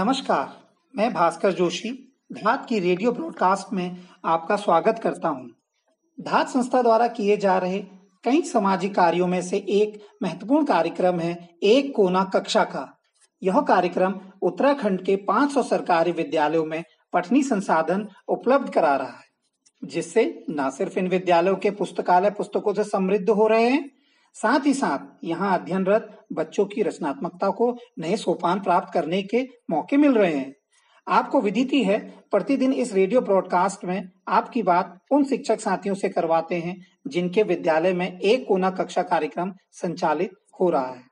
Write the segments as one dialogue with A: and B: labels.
A: नमस्कार, मैं भास्कर जोशी, धात की रेडियो ब्रॉडकास्ट में आपका स्वागत करता हूँ। धात संस्था द्वारा किए जा रहे कई सामाजिक कार्यों में से एक महत्वपूर्ण कार्यक्रम है एक कोना कक्षा का यह कार्यक्रम उत्तराखंड के 500 सरकारी विद्यालयों में पठनी संसाधन उपलब्ध करा रहा है, जिससे न सिर्फ़ इन विद्यालयों के पुस्तकालय पुस्तकों से समृद्ध हो रहे हैं साथ ही साथ यहाँ अध्ययनरत बच्चों की रचनात्मकता को नए सोपान प्राप्त करने के मौके मिल रहे हैं। आपको विदिति है प्रतिदिन इस रेडियो ब्रॉडकास्ट में आपकी बात उन शिक्षक साथियों से करवाते हैं, जिनके विद्यालय में एक कोना कक्षा कार्यक्रम संचालित हो रहा है।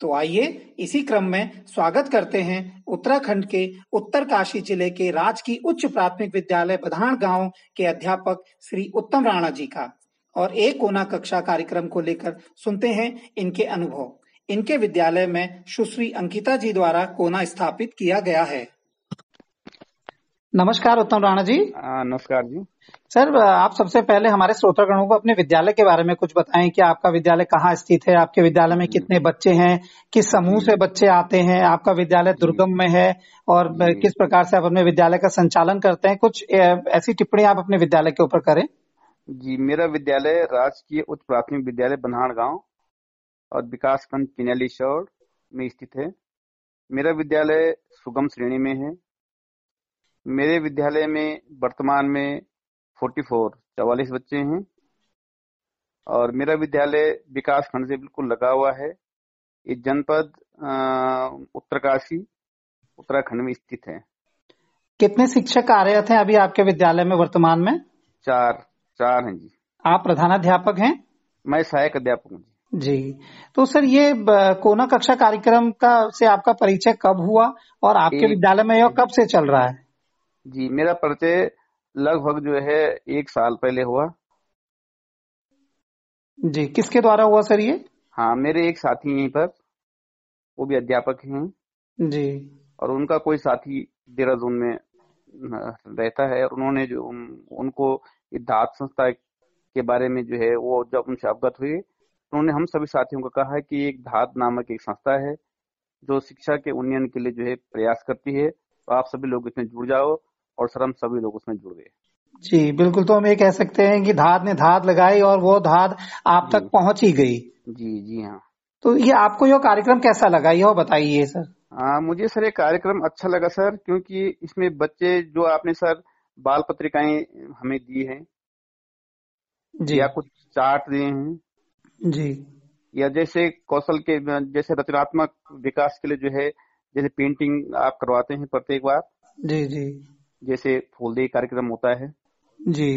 A: तो आइए इसी क्रम में स्वागत करते हैं उत्तराखंड के उत्तरकाशी ज़िले के राजकीय उच्च प्राथमिक विद्यालय बधाण गाँव के अध्यापक श्री उत्तम राणा जी का। और एक कोना कक्षा कार्यक्रम को लेकर सुनते हैं इनके अनुभव। इनके विद्यालय में सुश्री अंकिता जी द्वारा कोना स्थापित किया गया है। नमस्कार उत्तम राणा जी।
B: नमस्कार जी।
A: सर आप सबसे पहले हमारे श्रोतागणों को अपने विद्यालय के बारे में कुछ बताएँ कि आपका विद्यालय कहाँ स्थित है आपके विद्यालय में कितने बच्चे हैं किस समूह से बच्चे आते हैं आपका विद्यालय दुर्गम में है और किस प्रकार से आप अपने विद्यालय का संचालन करते हैं कुछ ऐसी टिप्पणी आप अपने विद्यालय के ऊपर करें।
B: जी मेरा विद्यालय राजकीय उच्च प्राथमिक विद्यालय बनहाड़ गाँव और विकास खंड पिनैली शौर में स्थित है। मेरा विद्यालय सुगम श्रेणी में है। मेरे विद्यालय में वर्तमान में 44 चवालीस बच्चे हैं और मेरा विद्यालय विकास खंड से बिल्कुल लगा हुआ है। ये जनपद उत्तरकाशी उत्तराखंड में स्थित है।
A: कितने शिक्षक कार्यरत हैं अभी आपके विद्यालय में वर्तमान में?
B: चार। चार हैं जी।
A: आप प्रधानाध्यापक हैं?
B: मैं सहायक अध्यापक हूँ
A: जी। तो सर ये कोना कक्षा कार्यक्रम का से आपका परिचय कब हुआ और आपके विद्यालय में यह कब से चल रहा है?
B: जी मेरा परिचय लगभग जो है एक साल पहले हुआ।
A: जी किसके द्वारा हुआ सर ये?
B: हाँ मेरे एक साथी यहीं पर वो भी अध्यापक हैं।
A: जी।
B: और उनका कोई साथी देहरादून में रहता है और उन्होंने जो उन, उनको धात संस्था के बारे में जो है वो जब उनसे अवगत हुए उन्होंने हम सभी साथियों को कहा कि एक धात नामक एक संस्था है जो शिक्षा के उन्नयन के लिए जो है प्रयास करती है। तो आप सभी लोग इसमें जुड़ जाओ और सर हम सभी लोग उसमें जुड़ गए।
A: जी बिल्कुल। तो हम ये कह सकते हैं कि धात ने धात लगाई और वो धात आप तक पहुँच ही गई।
B: जी जी हाँ।
A: तो ये आपको यह कार्यक्रम कैसा लगा यह बताइए सर।
B: हाँ मुझे सर ये कार्यक्रम अच्छा लगा सर क्योंकि इसमें बच्चे जो आपने सर बाल पत्रिकाएँ हमें दी है। जी। या कुछ चार्ट दिए हैं।
A: जी।
B: या जैसे कौशल के जैसे रचनात्मक विकास के लिए जो है जैसे पेंटिंग आप करवाते हैं प्रत्येक बार।
A: जी जी।
B: जैसे फूलदेही कार्यक्रम होता है।
A: जी।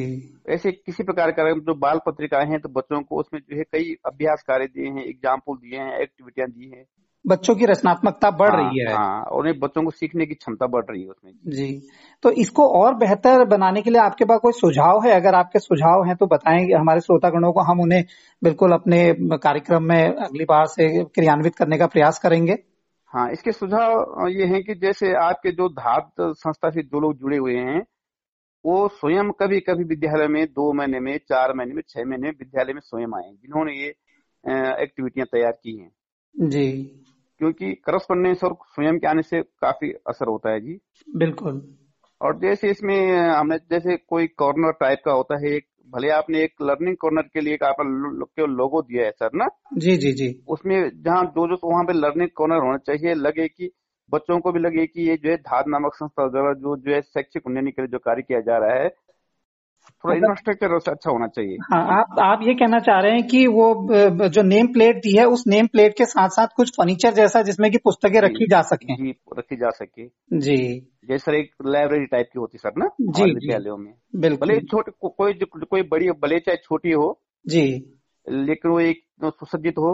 B: ऐसे किसी प्रकार का जो बाल पत्रिकाएँ हैं तो बच्चों को उसमें जो है कई अभ्यास कार्य दिए हैं एग्ज़ाम्पल दिए हैं एक्टिविटियाँ दी हैं।
A: बच्चों की रचनात्मकता बढ़ हाँ, रही है
B: हाँ। और बच्चों को सीखने की क्षमता बढ़ रही है उसमें।
A: जी। तो इसको और बेहतर बनाने के लिए आपके पास कोई सुझाव है? अगर आपके सुझाव हैं तो बताएँगे हमारे श्रोतागणों को हम उन्हें बिल्कुल अपने कार्यक्रम में अगली बार से क्रियान्वित करने का प्रयास करेंगे।
B: हाँ इसके सुझाव ये है कि जैसे आपके जो धात संस्था से जो लोग जुड़े हुए हैं वो स्वयं कभी कभी विद्यालय में दो महीने में चार महीने में छह महीने में विद्यालय में स्वयं आए जिन्होंने ये एक्टिविटियाँ तैयार की हैं।
A: जी।
B: क्योंकि करस्पॉन्डेंस और स्वयं के आने से काफ़ी असर होता है जी।
A: बिल्कुल।
B: और जैसे इसमें हमने जैसे कोई कॉर्नर टाइप का होता है एक भले आपने एक लर्निंग कॉर्नर के लिए आपका केवल लोगो दिया है सर ना?
A: जी जी जी।
B: उसमें जहाँ जो जो वहाँ पे लर्निंग कॉर्नर होना चाहिए लगे कि बच्चों को भी लगे कि ये जो है धार नामक संस्था द्वारा जो जो है शैक्षिक उन्नयन के लिए जो कार्य किया जा रहा है थोड़ा इंफ्रास्ट्रक्चर अच्छा होना चाहिए।
A: हाँ आप आप ये कहना चाह रहे हैं कि वो जो नेम प्लेट दी है उस नेम प्लेट के साथ साथ कुछ फर्नीचर जैसा जिसमें कि पुस्तकें रखी जा सके।
B: जी रखी जा सके।
A: जी।
B: जैसे एक लाइब्रेरी टाइप की होती सर ना
A: जी
B: विद्यालयों में।
A: बिल्कुल।
B: भले छोटे को, कोई कोई बड़ी भले चाहे छोटी हो
A: जी।
B: लेकिन वो एक सुसज्जित हो।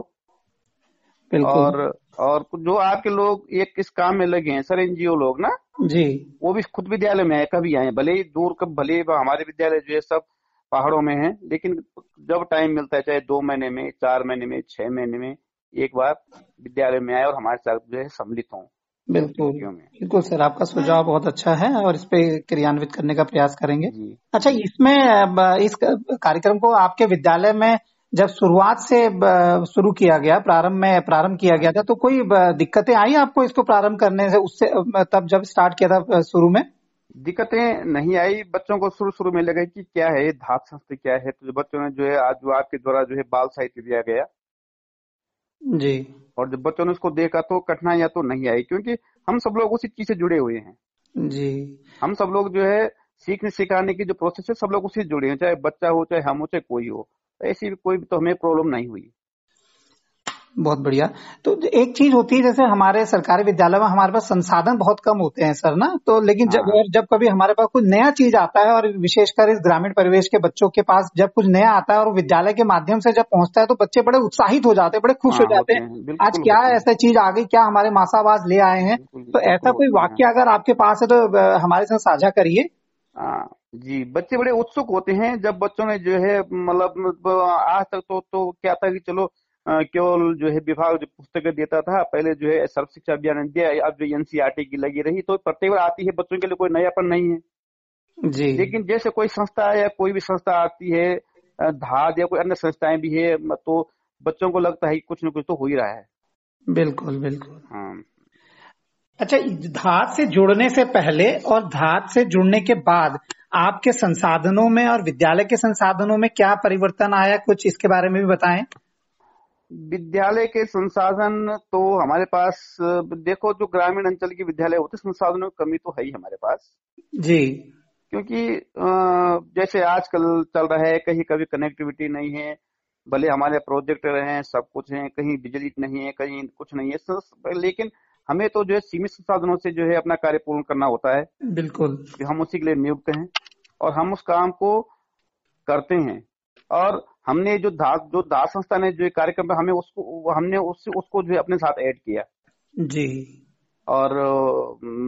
B: और और जो आपके लोग एक किस काम में लगे हैं सर एनजीओ लोग ना
A: जी।
B: वो भी खुद विद्यालय में है कभी आए भले ही दूर कब भले हमारे विद्यालय जो है सब पहाड़ों में है लेकिन जब टाइम मिलता है चाहे दो महीने में चार महीने में छह महीने में एक बार विद्यालय में आए और हमारे साथ जो है सम्मिलित हों।
A: बिल्कुल। बिल्कुल सर आपका सुझाव बहुत अच्छा है और इस पे क्रियान्वित करने का प्रयास करेंगे। अच्छा इसमें इस कार्यक्रम को आपके विद्यालय में जब शुरुआत से शुरू किया गया प्रारंभ में प्रारंभ किया गया था तो कोई दिक्कतें आई आपको इसको प्रारंभ करने से उससे तब जब स्टार्ट किया था शुरू में?
B: दिक्कतें नहीं आई बच्चों को शुरू शुरू में लगे कि क्या है धात शास्त्र क्या है? तो बच्चों ने जो है आज जो आपके द्वारा जो है बाल साहित्य दिया गया।
A: जी।
B: और जब बच्चों ने उसको देखा तो कठिनाइयाँ तो नहीं आई क्योंकि हम सब लोग उसी चीज़ से जुड़े हुए हैं।
A: जी।
B: हम सब लोग जो है सीखने सिखाने की जो प्रोसेस है सब लोग उसी से जुड़े हैं चाहे बच्चा हो चाहे हम हो चाहे कोई हो। ऐसी कोई तो हमें प्रॉब्लम नहीं हुई।
A: बहुत बढ़िया। तो एक चीज़ होती है जैसे हमारे सरकारी विद्यालय में हमारे पास संसाधन बहुत कम होते हैं सर ना? तो लेकिन जब हाँ। जब कभी हमारे पास कुछ नया चीज़ आता है और विशेषकर इस ग्रामीण परिवेश के बच्चों के पास जब कुछ नया आता है और विद्यालय के माध्यम से जब पहुँचता है तो बच्चे बड़े उत्साहित हो जाते हैं बड़े खुश हो हाँ, जाते हैं। आज क्या ऐसा चीज़ आ गई क्या हमारे मासाबाज ले आए हैं? तो ऐसा कोई वाक्य अगर आपके पास है तो हमारे साथ साझा करिए।
B: हाँ, जी बच्चे बड़े उत्सुक होते हैं जब बच्चों ने जो है मतलब आज तक तो तो क्या था कि चलो केवल जो है विभाग जो पुस्तकें देता था पहले जो है सर्व शिक्षा अभियान दिया अब जो एनसीआरटी की लगी रही तो प्रत्येक बार आती है बच्चों के लिए कोई नयापन नहीं है।
A: जी।
B: लेकिन जैसे कोई संस्था या कोई भी संस्था आती है धाद या कोई अन्य संस्थाएँ भी है तो बच्चों को लगता है कि कुछ न कुछ तो हो ही रहा है।
A: बिल्कुल बिल्कुल।
B: हाँ।
A: अच्छा धात से जुड़ने से पहले और धात से जुड़ने के बाद आपके संसाधनों में और विद्यालय के संसाधनों में क्या परिवर्तन आया? कुछ इसके बारे में भी बताएँ।
B: विद्यालय के संसाधन तो हमारे पास देखो जो ग्रामीण अंचल के विद्यालय होते संसाधनों की कमी तो है ही हमारे पास।
A: जी।
B: क्योंकि जैसे आजकल चल रहा है कहीं कभी कनेक्टिविटी नहीं है भले हमारे प्रोजेक्टर हैं सब कुछ है कहीं बिजली नहीं है कहीं कुछ नहीं है लेकिन हमें तो जो है सीमित संसाधनों से जो है अपना कार्य पूर्ण करना होता है।
A: बिल्कुल।
B: हम उसी के लिए नियुक्त हैं और हम उस काम को करते हैं। और हमने जो दास जो दास संस्था ने जो कार्यक्रम हमें उसको हमने उस, उसको जो है अपने साथ ऐड किया।
A: जी।
B: और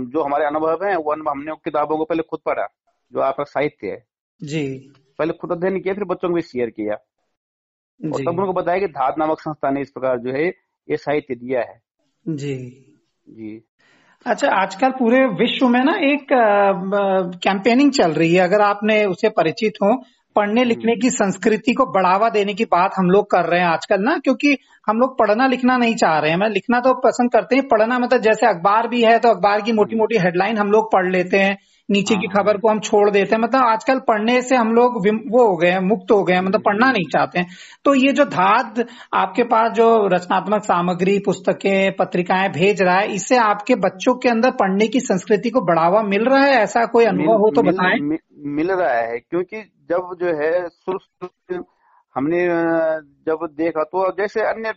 B: जो हमारे अनुभव है वो अनुभव हमने किताबों को पहले खुद पढ़ा जो आपका साहित्य है।
A: जी।
B: पहले खुद अध्ययन किया फिर बच्चों को भी शेयर किया। और तब उनको बताया कि धात नामक संस्था ने इस प्रकार जो है ये साहित्य दिया है।
A: जी।
B: जी।
A: अच्छा आजकल पूरे विश्व में ना एक कैंपेनिंग चल रही है। अगर आपने उसे परिचित हो पढ़ने हम्म। लिखने की संस्कृति को बढ़ावा देने की बात हम लोग कर रहे हैं आजकल ना क्योंकि हम लोग पढ़ना लिखना नहीं चाह रहे हैं। मैं लिखना तो पसंद करते हैं पढ़ना मतलब जैसे अखबार भी है तो अखबार की मोटी मोटी हेडलाइन हम लोग पढ़ लेते हैं। नीचे की हाँ। खबर को हम छोड़ देते हैं। मतलब आजकल पढ़ने से हम लोग वो हो गए हैं मुक्त हो गए हैं। मतलब पढ़ना नहीं चाहते हैं। तो ये जो धाद आपके पास जो रचनात्मक सामग्री पुस्तकें पत्रिकाएँ भेज रहा है इससे आपके बच्चों के अंदर पढ़ने की संस्कृति को बढ़ावा मिल रहा है? ऐसा कोई अनुभव हो तो बताएँ।
B: मिल रहा है क्योंकि जब जो है हमने जब देखा तो जैसे अन्य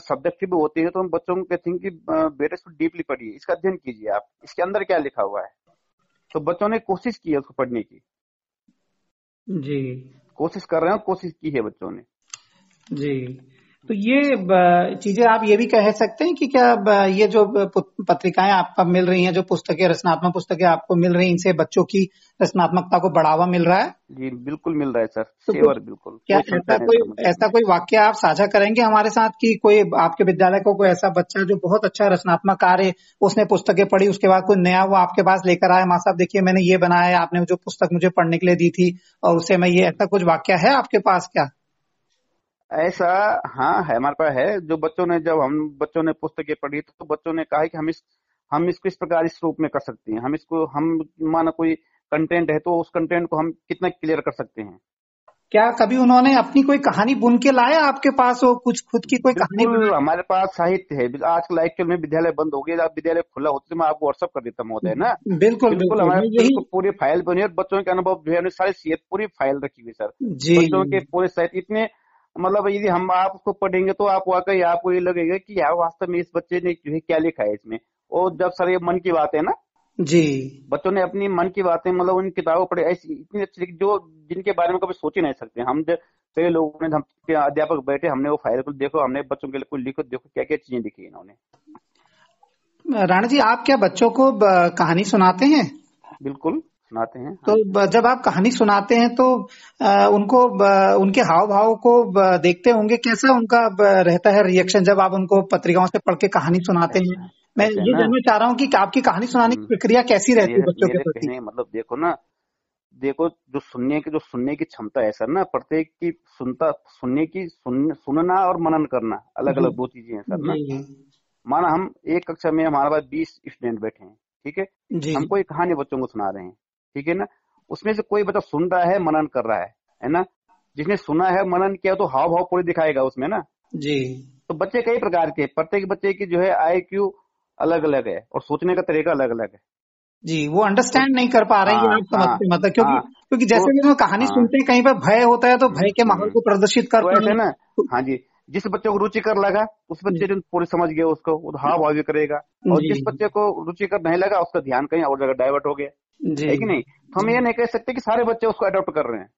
B: सब्जेक्ट भी होती है तो हम बच्चों को कहते हैं कि बेटे इसको डीपली पढ़िए इसका अध्ययन कीजिए आप इसके अंदर क्या लिखा हुआ है? तो बच्चों ने कोशिश की है उसको पढ़ने की।
A: जी।
B: कोशिश कर रहे हैं कोशिश की है बच्चों ने।
A: जी। तो ये चीज़ें आप ये भी कह सकते हैं कि क्या ये जो पत्रिकाएँ आपका मिल रही हैं जो पुस्तकें रचनात्मक पुस्तकें आपको मिल रही हैं इनसे बच्चों की रचनात्मकता को बढ़ावा मिल रहा है?
B: जी बिल्कुल मिल रहा है सर। तो सेवर बिल्कुल।
A: क्या ऐसा कोई ऐसा कोई वाक्य आप साझा करेंगे हमारे साथ कि कोई आपके विद्यालय को कोई ऐसा बच्चा जो बहुत अच्छा रचनात्मक कार्य उसने पुस्तकें पढ़ी उसके बाद कोई नया वो आपके पास लेकर आए माँ साहब देखिए मैंने ये बनाया आपने जो पुस्तक मुझे पढ़ने के लिए दी थी और उससे मैं ये ऐसा कुछ वाक्य है आपके पास क्या?
B: ऐसा हाँ है हमारे पास है। जो बच्चों ने जब हम बच्चों ने पुस्तकें पढ़ी तो बच्चों ने कहा कि हम इस हम इसको इस प्रकार इस रूप में कर सकते हैं। हम इसको हम माना कोई कंटेंट है तो उस कंटेंट को हम कितना क्लियर कर सकते हैं।
A: क्या कभी उन्होंने अपनी कोई कहानी बुन के लाया आपके पास हो कुछ खुद की कोई कहानी
B: हमारे पास साहित्य है। आजकल एक्चुअल में विद्यालय बंद हो गया विद्यालय खुला होता तो मैं आपको व्हाट्सअप कर देता महोदय ना?
A: बिल्कुल बिल्कुल हमारे यही
B: पूरी फ़ाइल बनी और बच्चों के अनुभव जो है सारी पूरी फ़ाइल रखी हुई सर। बच्चों के पूरे साहित्य इतने मतलब यदि हम आप उसको पढ़ेंगे तो आप वाकई आपको ये लगेगा कि यार वास्तव में इस बच्चे ने जो है क्या लिखा है इसमें। और जब सर ये मन की बात है ना?
A: जी।
B: बच्चों ने अपनी मन की बातें मतलब उन किताबों पढ़े ऐसी इतनी अच्छी जो जिनके बारे में कभी सोच ही नहीं सकते। हम कई लोगों ने हम अध्यापक बैठे हमने वो फ़ाइल को देखो हमने बच्चों के लिए कुछ लिखो देखो क्या क्या चीज़ें लिखी इन्होंने।
A: राणा जी आप क्या बच्चों को कहानी सुनाते हैं?
B: बिल्कुल। सुनाते हैं।
A: तो जब आप कहानी सुनाते हैं तो उनको उनके हाव भाव को देखते होंगे कैसा उनका रहता है रिएक्शन जब आप उनको पत्रिकाओं से पढ़ के कहानी सुनाते हैं। मैं ये जानना चाह रहा हूँ कि आपकी कहानी सुनाने की हम्म। प्रक्रिया कैसी रहती है बच्चों के प्रति?
B: मतलब देखो ना देखो जो सुनने की जो सुनने की क्षमता है सर ना प्रत्येक की सुनता सुनने की सुन, सुनना और मनन करना अलग अलग दो चीज़ें हैं सर ना? माना हम एक कक्षा में हमारे पास बीस स्टूडेंट बैठे हैं ठीक है? हम कोई कहानी बच्चों को सुना रहे हैं। ठीक है ना? उसमें से कोई बच्चा सुन रहा है मनन कर रहा है है ना? जिसने सुना है मनन किया तो हाव भाव पूरी दिखाएगा उसमें ना?
A: जी।
B: तो बच्चे कई प्रकार के प्रत्येक बच्चे की जो है आई क्यू अलग अलग है और सोचने का तरीका अलग अलग है।
A: जी वो अंडरस्टैंड नहीं कर पा रहे हैं हाँ, आप समझते हाँ, मतलब क्योंकि हाँ, क्योंकि जैसे तो, कहानी हाँ, सुनते हैं कहीं पर भय होता है तो भय के माहौल को प्रदर्शित कर
B: तो ना हाँ जी जिस बच्चे को रुचिकर लगा उस बच्चे ने पूरी समझ गया उसको वो हाव भाव भी करेगा। और जिस बच्चे को रुचिकर नहीं लगा उसका ध्यान कहीं और जगह डाइवर्ट हो गया। है कि नहीं? तो हम ये नहीं कह सकते कि सारे बच्चे उसको अडोप्ट कर रहे हैं।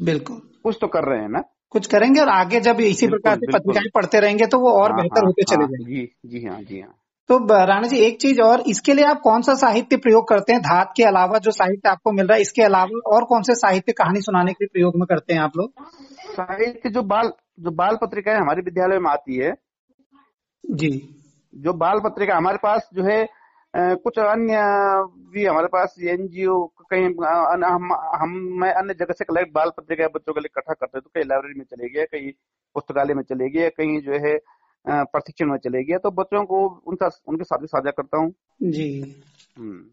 A: बिल्कुल।
B: कुछ तो कर रहे हैं ना?
A: कुछ करेंगे और आगे जब इसी प्रकार से पत्रिकाएँ पढ़ते रहेंगे तो वो और हाँ, बेहतर हाँ, होते चले हाँ, जाएँगे।
B: जी जी हाँ जी हाँ।
A: तो राणा जी एक चीज़ और इसके लिए आप कौन सा साहित्य प्रयोग करते हैं? धात के अलावा जो साहित्य आपको मिल रहा है इसके अलावा और कौन से साहित्य कहानी सुनाने के लिए प्रयोग में करते हैं आप लोग?
B: साहित्य जो बाल जो बाल पत्रिकाएँ हमारे विद्यालय में आती है
A: जी।
B: जो बाल पत्रिका हमारे पास जो है कुछ अन्य भी हमारे पास एनजीओ कहीं हम हम मैं अन्य जगह से कलेक्ट बाल पत्रिका बच्चों के लिए इकट्ठा करते तो कहीं लाइब्रेरी में चले गए कहीं पुस्तकालय में चले गए कहीं जो है प्रशिक्षण में चले गए तो बच्चों को उनका उनके साथ भी साझा करता हूँ।
A: जी। हम्म।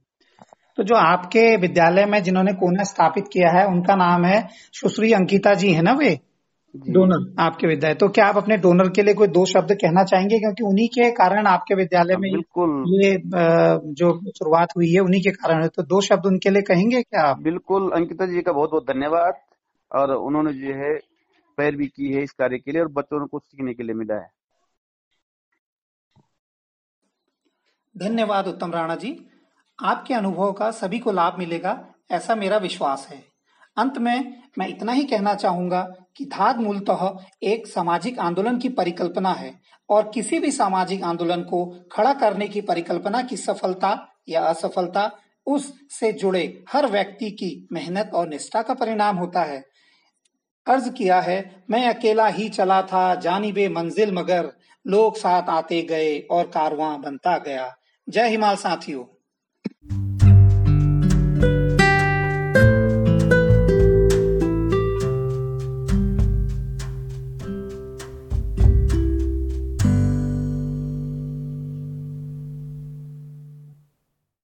A: तो जो आपके विद्यालय में जिन्होंने कोना स्थापित किया है उनका नाम है सुश्री अंकिता जी है ना वे? डोनर आपके विद्यालय। तो क्या आप अपने डोनर के लिए कोई दो शब्द कहना चाहेंगे? क्योंकि उन्हीं के कारण आपके विद्यालय में ये जो शुरुआत हुई है उन्हीं के कारण है। तो दो शब्द उनके लिए कहेंगे क्या आप?
B: बिल्कुल अंकिता जी का बहुत बहुत धन्यवाद। और उन्होंने जो है पैर भी की है इस कार्य के लिए और बच्चों को सीखने के लिए मिला है।
A: धन्यवाद उत्तम राणा जी। आपके अनुभव का सभी को लाभ मिलेगा ऐसा मेरा विश्वास है। अंत में मैं इतना ही कहना चाहूँगा कि धाद मूलतः एक सामाजिक आंदोलन की परिकल्पना है और किसी भी सामाजिक आंदोलन को खड़ा करने की परिकल्पना की सफलता या असफलता उस से जुड़े हर व्यक्ति की मेहनत और निष्ठा का परिणाम होता है। अर्ज़ किया है, मैं अकेला ही चला था, जानी बे मंजिल मगर, लोग साथ आते गए और कारवां बनता गया। जय हिमाल साथियों।